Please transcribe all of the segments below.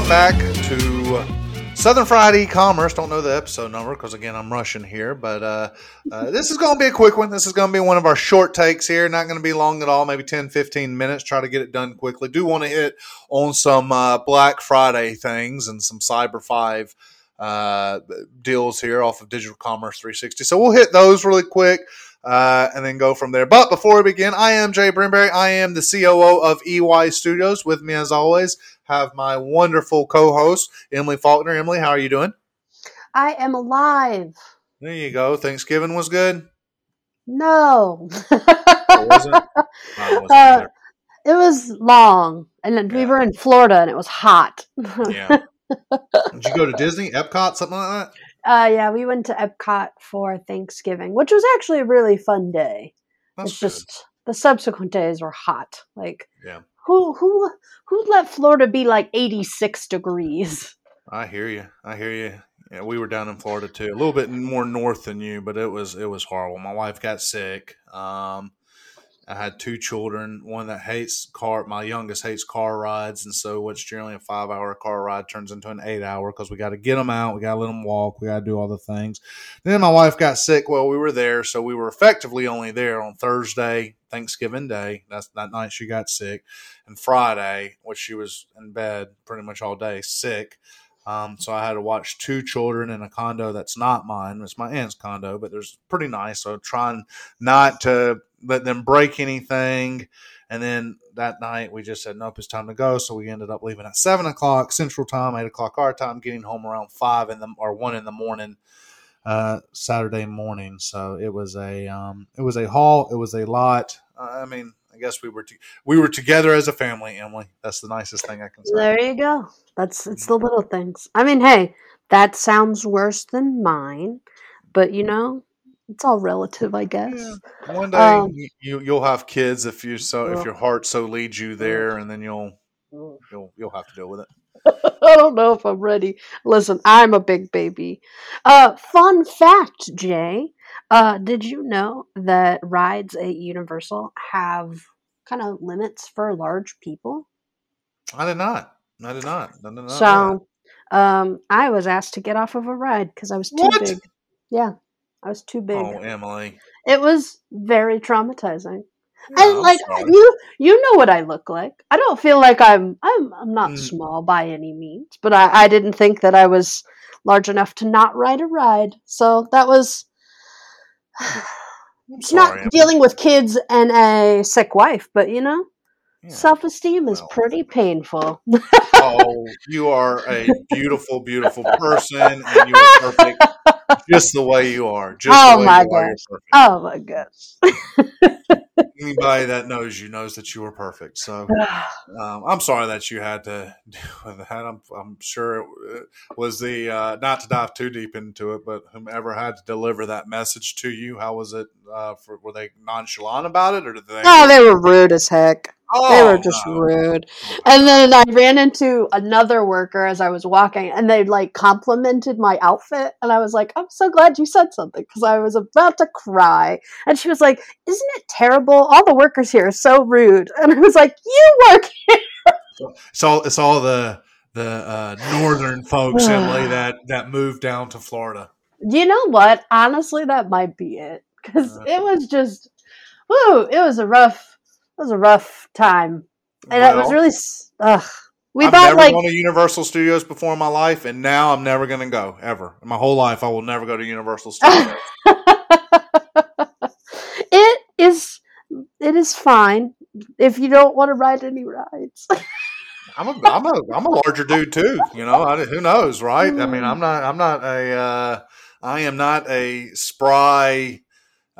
welcome back to Southern Fried E-commerce. Don't know the episode number because again I'm rushing here, but uh, uh, this is going to be a quick one. This is going to be one of our short takes here. Not going to be long at all. Maybe 10, 15 minutes. Try to get it done quickly. Do want to hit on some uh, Black Friday things and some Cyber Five uh, deals here off of Digital Commerce 360. So we'll hit those really quick uh, and then go from there. But before we begin, I am Jay Brimberry. I am the COO of EY Studios. With me, as always, have my wonderful co-host Emily Faulkner. Emily, how are you doing? I am alive. There you go. Thanksgiving was good. No, It wasn't. Mine wasn't Uh, it was long, and then we were in Florida, and it was hot. yeah. Did you go to Disney, Epcot, something like that? Uh, yeah, we went to Epcot for Thanksgiving, which was actually a really fun day. That's it's good. just the subsequent days were hot. Like, Yeah. who who who let Florida be like eighty six degrees? I hear you. I hear you. Yeah, we were down in Florida too, a little bit more north than you, but it was it was horrible. My wife got sick. Um, I had two children. One that hates car. My youngest hates car rides, and so what's generally a five hour car ride turns into an eight hour because we got to get them out. We got to let them walk. We got to do all the things. Then my wife got sick while we were there, so we were effectively only there on Thursday, Thanksgiving Day. That's that night she got sick, and Friday, which she was in bed pretty much all day, sick. Um, so I had to watch two children in a condo that's not mine. It's my aunt's condo, but there's pretty nice. So trying not to let them break anything. And then that night we just said, nope, it's time to go. So we ended up leaving at seven o'clock Central Time, eight o'clock our time, getting home around five in the or one in the morning, uh, Saturday morning. So it was a um, it was a haul. It was a lot. Uh, I mean, I guess we were to, we were together as a family, Emily. That's the nicest thing I can say. There you go. That's it's the little things. I mean, hey, that sounds worse than mine, but you know, it's all relative, I guess. Yeah. One day Um, you, you you'll have kids if you so if your heart so leads you there, and then you'll you'll you'll have to deal with it. I don't know if I'm ready. Listen, I'm a big baby. Uh, fun fact, Jay. Uh, did you know that rides at Universal have kind of limits for large people? I did not. I did not. I did not so, um, I was asked to get off of a ride because I was too What? big. Yeah, I was too big. Oh, Emily. It was very traumatizing. Yeah, and like you, you know what I look like. I don't feel like I'm. I'm. I'm not Mm. small by any means, but I, I didn't think that I was large enough to not ride a ride. So that was it's not dealing with kids and a sick wife, but you know, Yeah. self esteem is well. pretty painful. oh, you are a beautiful, beautiful person, and you are perfect, just the way you are. Just Oh the my you are, you're gosh. oh my gosh. Anybody that knows you knows that you are perfect. So. Um, I'm sorry that you had to deal with that. I'm, I'm sure it was the uh, not to dive too deep into it, but whomever had to deliver that message to you, how was it? Uh, for, were they nonchalant about it, or did they? oh, they were rude as heck. They were Oh, just no. rude. And then I ran into another worker as I was walking, and they like complimented my outfit, and I was like, "I'm so glad you said something," because I was about to cry. And she was like, "Isn't it terrible? All the workers here are so rude." And I was like, "You work." Here. So it's all the the uh, northern folks, Emily, that that moved down to Florida. You know what? Honestly, that might be it, because Uh. it was just, whoo! It was a rough, was a rough time, and it was really, ugh. We I've bought never like gone to Universal Studios before in my life, and now I'm never going to go ever. In my whole life, I will never go to Universal Studios. it is it is fine if you don't want to ride any rides. I'm a I'm a I'm a larger dude too. You know, I, who knows, right? I mean, I'm not I'm not a uh, I am not a spry,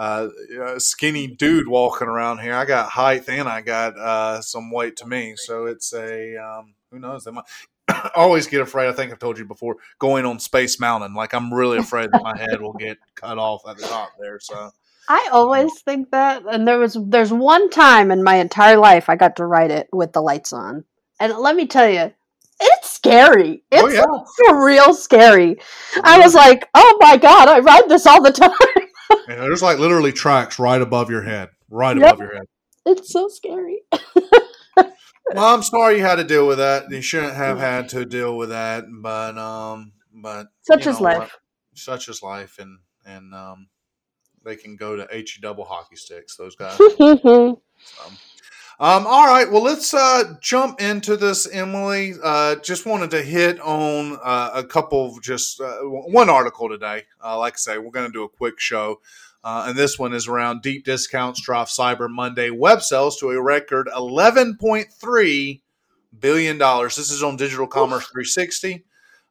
uh, skinny dude walking around here. I got height and I got uh, some weight to me, so it's a um, who knows. I, always get afraid. I think I've told you before. Going on Space Mountain, like I'm really afraid that my head will get cut off at the top there. So I always think that, and there was there's one time in my entire life I got to ride it with the lights on, and let me tell you, it's scary. It's Oh, yeah. real scary. I was like, oh my god, I ride this all the time. And there's like literally tracks right above your head, right Yep. above your head. it's so scary. Well, I'm sorry you had to deal with that. You shouldn't have had to deal with that, but um, but Such is know life. Such is life, and and um, they can go to he double hockey sticks. Those guys. um, all right, well, let's uh, jump into this, Emily. Uh, just wanted to hit on uh, a couple of just uh, one article today. Uh, like I say, we're going to do a quick show. Uh, and this one is around deep discounts drive Cyber Monday web sales to a record $11.3 billion. This is on Digital Commerce 360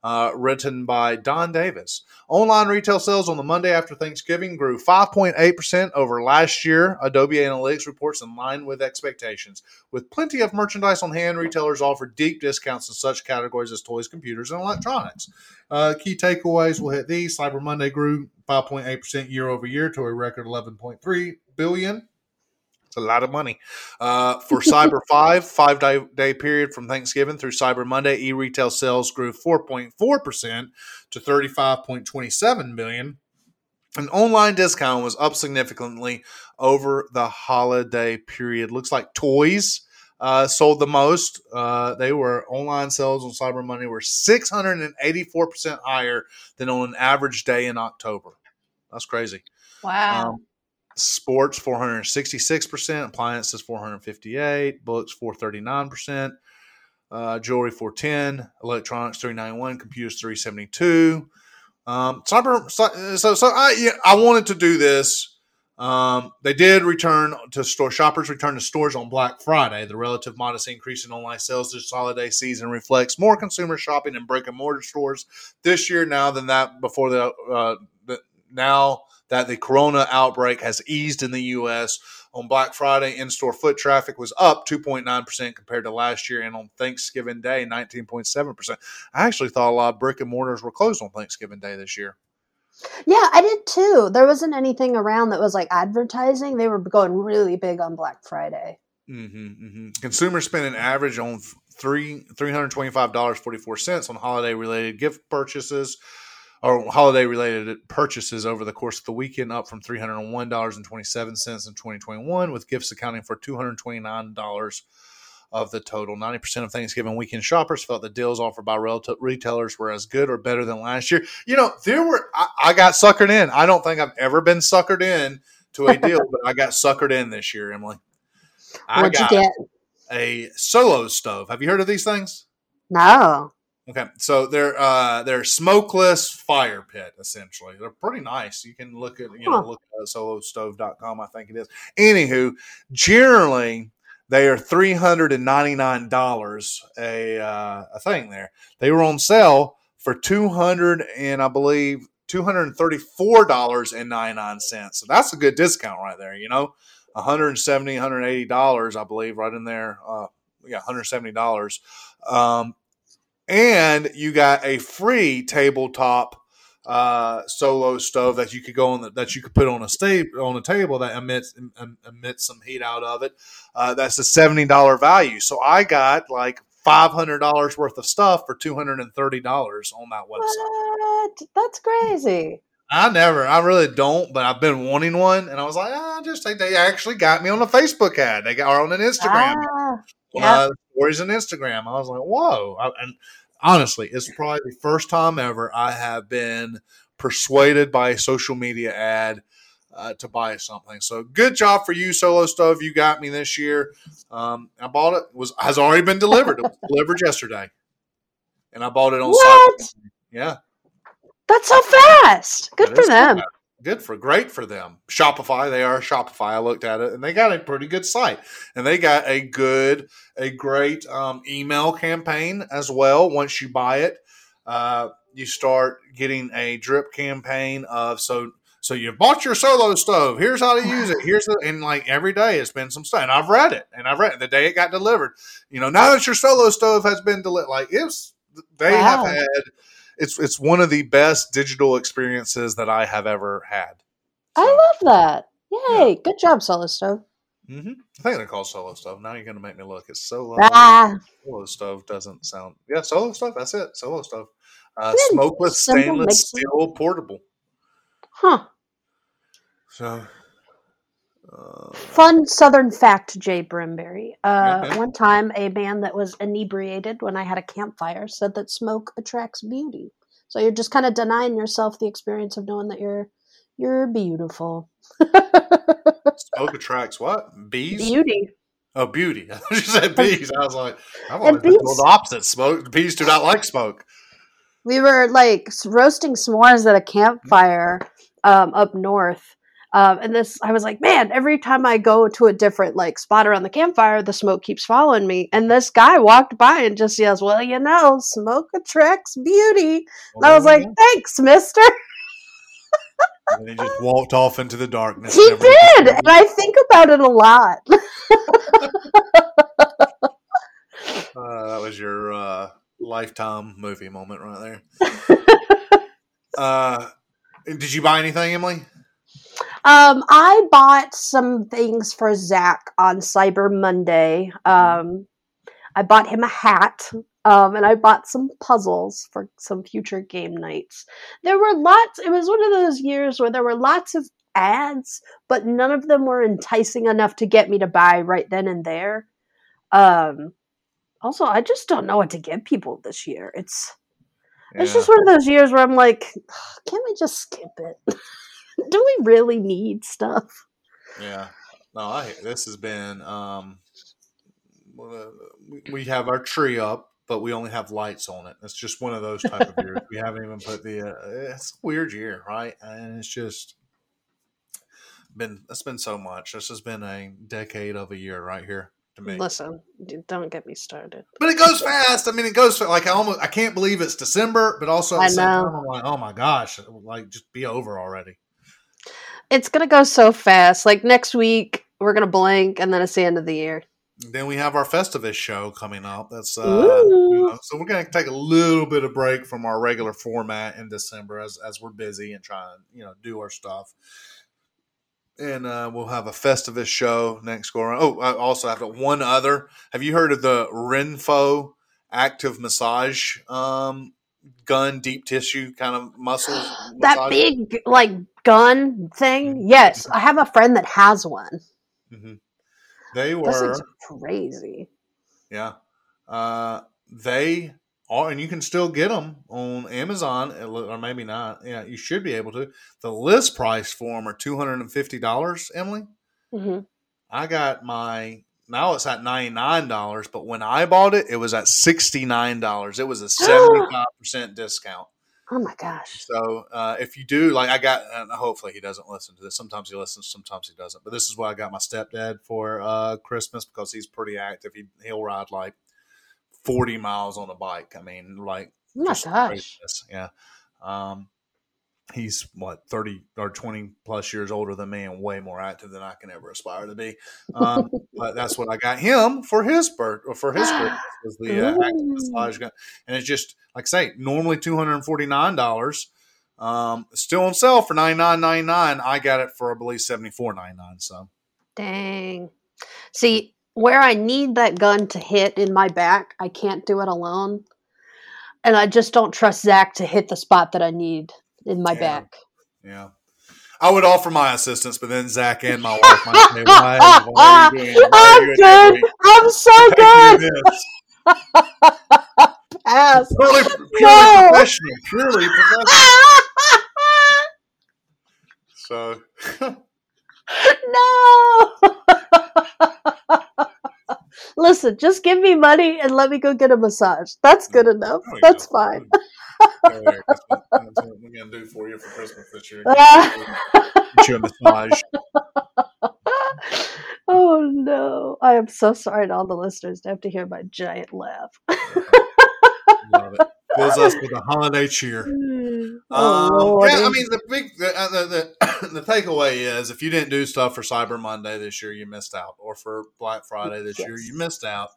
uh, written by Don Davis. Online retail sales on the Monday after Thanksgiving grew 5.8% over last year. Adobe Analytics reports in line with expectations. With plenty of merchandise on hand, retailers offer deep discounts in such categories as toys, computers, and electronics. Uh, key takeaways we'll hit these. Cyber Monday grew 5.8% year over year to a record 11.3 billion. It's a lot of money. Uh, for Cyber 5, five day, day period from Thanksgiving through Cyber Monday, e retail sales grew 4.4% to 35.27 million. An online discount was up significantly over the holiday period. Looks like toys uh, sold the most. Uh, they were online sales on Cyber Monday were 684% higher than on an average day in October. That's crazy. Wow. Um, sports 466%, appliances 458, books 439%, uh, jewelry 410, electronics 391, computers 372. Um, cyber, so, so, I, yeah, I wanted to do this. Um, they did return to store shoppers return to stores on Black Friday. The relative modest increase in online sales this holiday season reflects more consumer shopping in brick and mortar stores this year now than that before the, uh, now that the corona outbreak has eased in the U.S. On Black Friday, in store foot traffic was up 2.9% compared to last year, and on Thanksgiving Day, 19.7%. I actually thought a lot of brick and mortars were closed on Thanksgiving Day this year. Yeah, I did too. There wasn't anything around that was like advertising. They were going really big on Black Friday. Mm-hmm, mm-hmm. Consumers spend an average on three three hundred twenty five dollars forty four cents on holiday related gift purchases or holiday related purchases over the course of the weekend, up from three hundred one dollars and twenty seven cents in twenty twenty one, with gifts accounting for two hundred twenty nine dollars of the total. 90% of Thanksgiving weekend shoppers felt the deals offered by relative retailers were as good or better than last year. You know, there were, I, I got suckered in. I don't think I've ever been suckered in to a deal, but I got suckered in this year, Emily. I What'd you get? a solo stove. Have you heard of these things? No. Okay, so they're uh, they're smokeless fire pit essentially. They're pretty nice. You can look at you know look at solostove.com, I think it is. Anywho, generally they are three hundred and ninety nine dollars a uh, a thing. There, they were on sale for two hundred and I believe two hundred and thirty four dollars and ninety nine cents. So that's a good discount right there. You know, one hundred and seventy, one hundred eighty dollars, I believe, right in there. Uh, yeah, one hundred seventy dollars. Um, and you got a free tabletop uh, solo stove that you could go on the, that you could put on a sta- on a table that emits em- emits some heat out of it. Uh, that's a seventy dollar value. So I got like five hundred dollars worth of stuff for two hundred and thirty dollars on that website. What? That's crazy. I never, I really don't, but I've been wanting one, and I was like, ah, just they, they actually got me on a Facebook ad. They got or on an Instagram Ah, yeah. uh, stories on Instagram. I was like, whoa. I, and honestly, it's probably the first time ever I have been persuaded by a social media ad uh, to buy something. So good job for you, Solo Stove. You got me this year. Um, I bought it. was has already been delivered. It was delivered yesterday, and I bought it on What? site. Yeah, That's so fast. Good that for them. Good for great for them. Shopify, they are Shopify. I looked at it, and they got a pretty good site, and they got a good, a great um, email campaign as well. Once you buy it, uh, you start getting a drip campaign of so. So you bought your solo stove. Here's how to use it. Here's the and like every day it's been some stuff. And I've read it, and I've read it the day it got delivered. You know, now that your solo stove has been delivered, like it's they Wow. have had it's it's one of the best digital experiences that I have ever had. I love that. Yay. Good job, Solo Stove. hmm I think they're called solo stove. Now you're going to make me look. It's solo. Ah, Solo stove doesn't sound. Yeah, solo stove. That's it. Solo stove. Uh, smokeless stainless steel portable. huh. So, Uh, Fun Southern fact, Jay Brimberry. Uh, Okay. One time, a man that was inebriated when I had a campfire said that smoke attracts beauty. So you're just kind of denying yourself the experience of knowing that you're you're beautiful. smoke attracts what? Bees? Beauty. Oh, beauty. she said bees. I was like, I've And always been the opposite. Smoke. Bees do not like smoke. We were like roasting s'mores at a campfire um, up north. Um, and this, I was like, man, every time I go to a different like spot around the campfire, the smoke keeps following me. And this guy walked by and just yells, "Well, you know, smoke attracts beauty." And I was like, "Thanks, Mister." and he just walked off into the darkness. He did, and I think about it a lot. Uh, that was your uh, lifetime movie moment right there. uh, did you buy anything, Emily? Um, I bought some things for Zach on Cyber Monday. Um, I bought him a hat, um, and I bought some puzzles for some future game nights. There were lots. It was one of those years where there were lots of ads, but none of them were enticing enough to get me to buy right then and there. Um, also, I just don't know what to give people this year. It's it's just one of those years where I'm like, can't we just skip it? Do we really need stuff? Yeah. No, I this has been um we- we have our tree up, but we only have lights on it. It's just one of those type of years. We haven't even put the uh, it's a weird year, right? And it's just been it's been so much. This has been a decade of a year right here to me. Listen, don't get me started. But it goes fast. I mean, it goes like I almost I can't believe it's December, but also at I the same know. time I'm like, oh my gosh, like just be over already. It's gonna go so fast. Like next week, we're gonna blink, and then it's the end of the year. Then we have our Festivus show coming up. That's uh, you know, so we're going to take a little bit of break from our regular format in December as as we're busy and trying to you know do our stuff. And uh, we'll have a Festivus show next go around. Oh, I also have one other. Have you heard of the Renpho active massage um, gun, deep tissue kind of muscles That massage? big like gun thing. Yes, I have a friend that has one. hmm They were. crazy. Yeah. Uh, they are, and you can still get them on Amazon, or maybe not. Yeah, you should be able to. The list price for them are two hundred and fifty dollars. Emily, hmm I got my now it's at ninety nine dollars, but when I bought it, it was at sixty nine dollars. It was a seventy five percent discount. Oh my gosh. So uh, if you do, like I got, and hopefully he doesn't listen to this. Sometimes he listens, sometimes he doesn't. But this is what I got my stepdad for uh, Christmas because he's pretty active. He he'll ride like forty miles on a bike. I mean, like Oh my gosh. craziness. yeah. Um, he's what thirty or twenty plus years older than me and way more active than I can ever aspire to be. Um, but that's what I got him for his birth or for his Christmas was the uh, active massage gun, and it's just like I say, normally two hundred and forty nine dollars. Um, still on sale for ninety nine ninety nine. I got it for I believe seventy four ninety nine. So Dang. See, where I need that gun to hit in my back, I can't do it alone. And I just don't trust Zach to hit the spot that I need in my Yeah. back. yeah. I would offer my assistance, but then Zach and my wife might say, "Why, why are you doing? Why I'm doing good. this? I'm so good. doing? Pass. Purely, purely No. professional. Purely professional. So no. Listen, just give me money and let me go get a massage. That's good enough. That's fine. That's, what, that's what we're gonna do for you for Christmas this year. Get you a massage. oh no. I am so sorry to all the listeners to have to hear my giant laugh. Love it. Fills us with a holiday cheer. Oh, Um, yeah, I mean the big the, uh, the, the, the takeaway is if you didn't do stuff for Cyber Monday this year, you missed out, or for Black Friday this year, you missed out.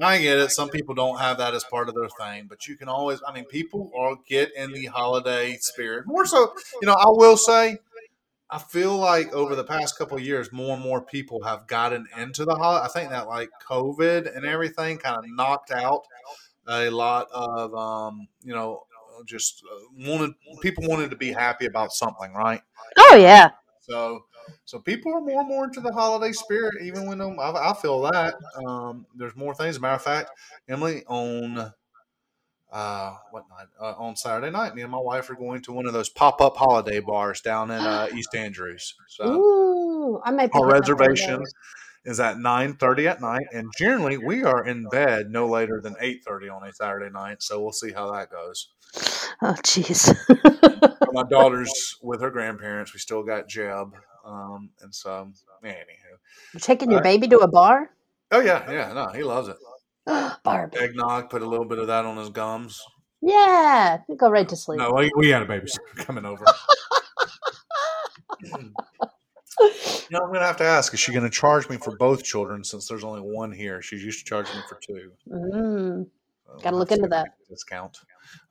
And I get it; some people don't have that as part of their thing, but you can always. I mean, people are get in the holiday spirit more so. You know, I will say, I feel like over the past couple of years, more and more people have gotten into the holiday. I think that like COVID and everything kind of knocked out a lot of um, you know just uh, wanted people wanted to be happy about something, right? oh yeah. So So people are more and more into the holiday spirit, even when um, I, I feel that. Um, there's more things. As a matter of fact, Emily, on uh, what night? Uh, on Saturday night, me and my wife are going to one of those pop up holiday bars down in uh, East Andrews. So Ooh, I might. our hitting up one of reservation is at nine thirty at night, and generally we are in bed no later than eight thirty on a Saturday night. So we'll see how that goes. Oh, jeez. my daughter's with her grandparents. We still got Jeb, um, and so anywho. You're taking your Alright. baby to a bar? Oh yeah, yeah, no, he loves it. Barbie. Eggnog, put a little bit of that on his gums. Yeah, go right to sleep. No, we, we had a babysitter coming over. you know, I'm gonna have to ask: Is she gonna charge me for both children since there's only one here? She's used to charging me for two. Mm. So Gotta look into that. Discount.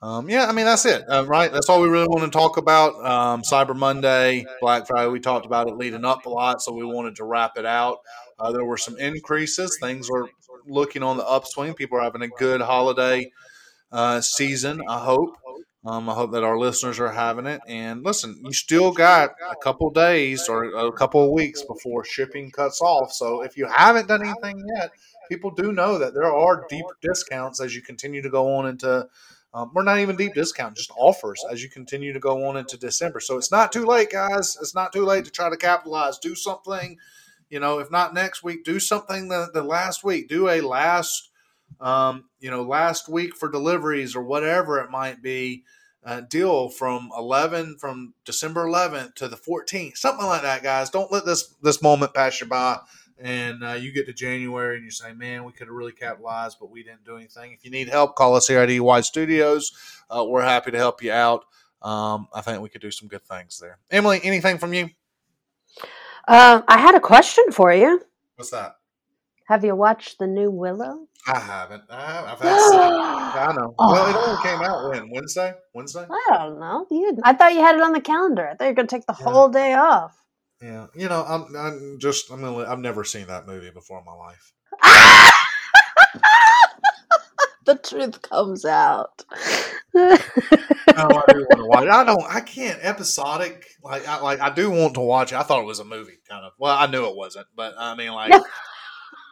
Um, yeah, I mean that's it, uh, right? That's all we really want to talk about. Um, Cyber Monday, Black Friday. We talked about it leading up a lot, so we wanted to wrap it out. Uh, there were some increases. Things are looking on the upswing. People are having a good holiday uh, season. I hope. Um, I hope that our listeners are having it. And listen, you still got a couple days or a couple of weeks before shipping cuts off. So if you haven't done anything yet, people do know that there are deep discounts as you continue to go on into. Um, we're not even deep discount, just offers as you continue to go on into December. So it's not too late, guys. It's not too late to try to capitalize. Do something, you know, if not next week, do something the, the last week. Do a last um, you know, last week for deliveries or whatever it might be, uh, deal from 11 from December 11th to the 14th, something like that, guys. Don't let this this moment pass you by. And uh, you get to January and you say, "Man, we could have really capitalized, but we didn't do anything." If you need help, call us here at EY Studios. Uh, we're happy to help you out. Um, I think we could do some good things there. Emily, anything from you? Um, I had a question for you. What's that? Have you watched the new Willow? I haven't. I I've had. some- I know. Well, it only came out when Wednesday. Wednesday. I don't know. You, I thought you had it on the calendar. I thought you were going to take the Yeah. whole day off. Yeah, you know, I'm, I'm just, I'm gonna, I've never seen that movie before in my life. the truth comes out. No, I do want to watch. it. I don't, I can't episodic. Like, I like, I do want to watch it. I thought it was a movie, kind of. Well, I knew it wasn't, but I mean, like,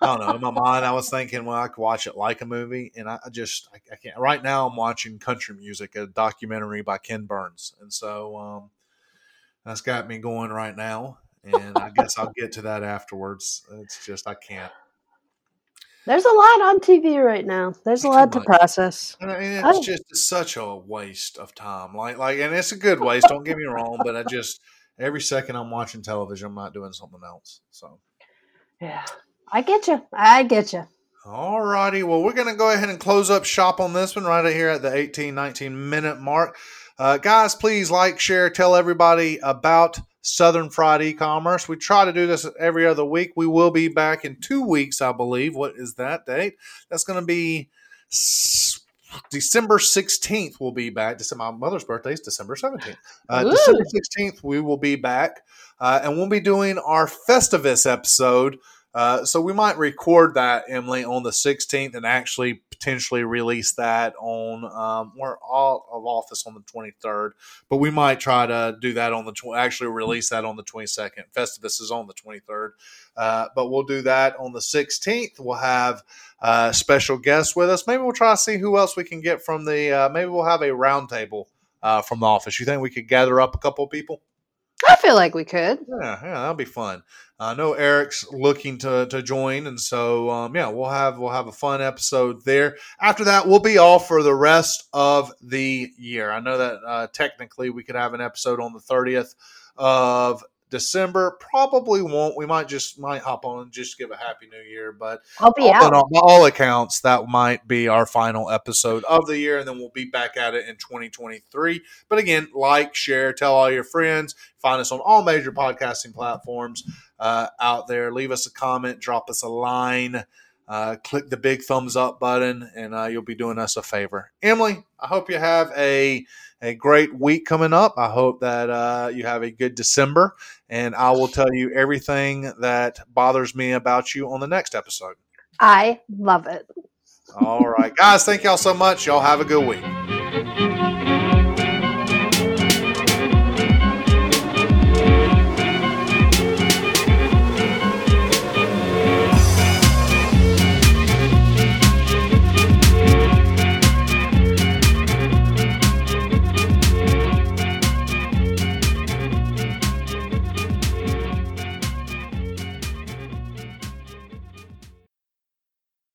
I don't know. In my mind, I was thinking, well, I could watch it like a movie, and I, I just, I, I can't. Right now, I'm watching Country Music, a documentary by Ken Burns, and so um, that's got me going right now. And I guess I'll get to that afterwards. It's just I can't. There's a lot on TV right now. There's a lot to process. And it's Oh. just such a waste of time. Like, like, and it's a good waste. Don't get me wrong, but I just every second I'm watching television, I'm not doing something else. So, Yeah. I get you. I get you. all righty. Well, we're gonna go ahead and close up shop on this one right here at the 18, 19 minute mark. Uh, guys, please like, share, tell everybody about Southern Fried E-commerce. We try to do this every other week. We will be back in two weeks, I believe. What is that date? That's going to be s- December 16th. We'll be back. December, my mother's birthday is December 17th. Uh, December 16th, we will be back. Uh, and we'll be doing our Festivus episode. Uh, so we might record that, Emily, on the 16th and actually potentially release that on um, we're all of office on the 23rd, but we might try to do that on the tw- actually release that on the 22nd. Festivus is on the 23rd, uh, but we'll do that on the 16th. We'll have uh, special guests with us. Maybe we'll try to see who else we can get from the. Uh, maybe we'll have a roundtable uh, from the office. You think we could gather up a couple people? I feel like we could. Yeah, yeah, that'll be fun. I know Eric's looking to, to join, and so um, yeah, we'll have we'll have a fun episode there. After that, we'll be off for the rest of the year. I know that uh, technically we could have an episode on the thirtieth of December. Probably won't. We might just might hop on and just give a happy new year, but I'll be all, out. by all accounts, that might be our final episode of the year, and then we'll be back at it in 2023. But again, like, share, tell all your friends. Find us on all major podcasting platforms uh, out there. Leave us a comment, drop us a line, uh, click the big thumbs up button, and uh, you'll be doing us a favor. Emily, I hope you have a a great week coming up. I hope that uh, you have a good December, and I will tell you everything that bothers me about you on the next episode. I love it. All right, guys, thank y'all so much. Y'all have a good week.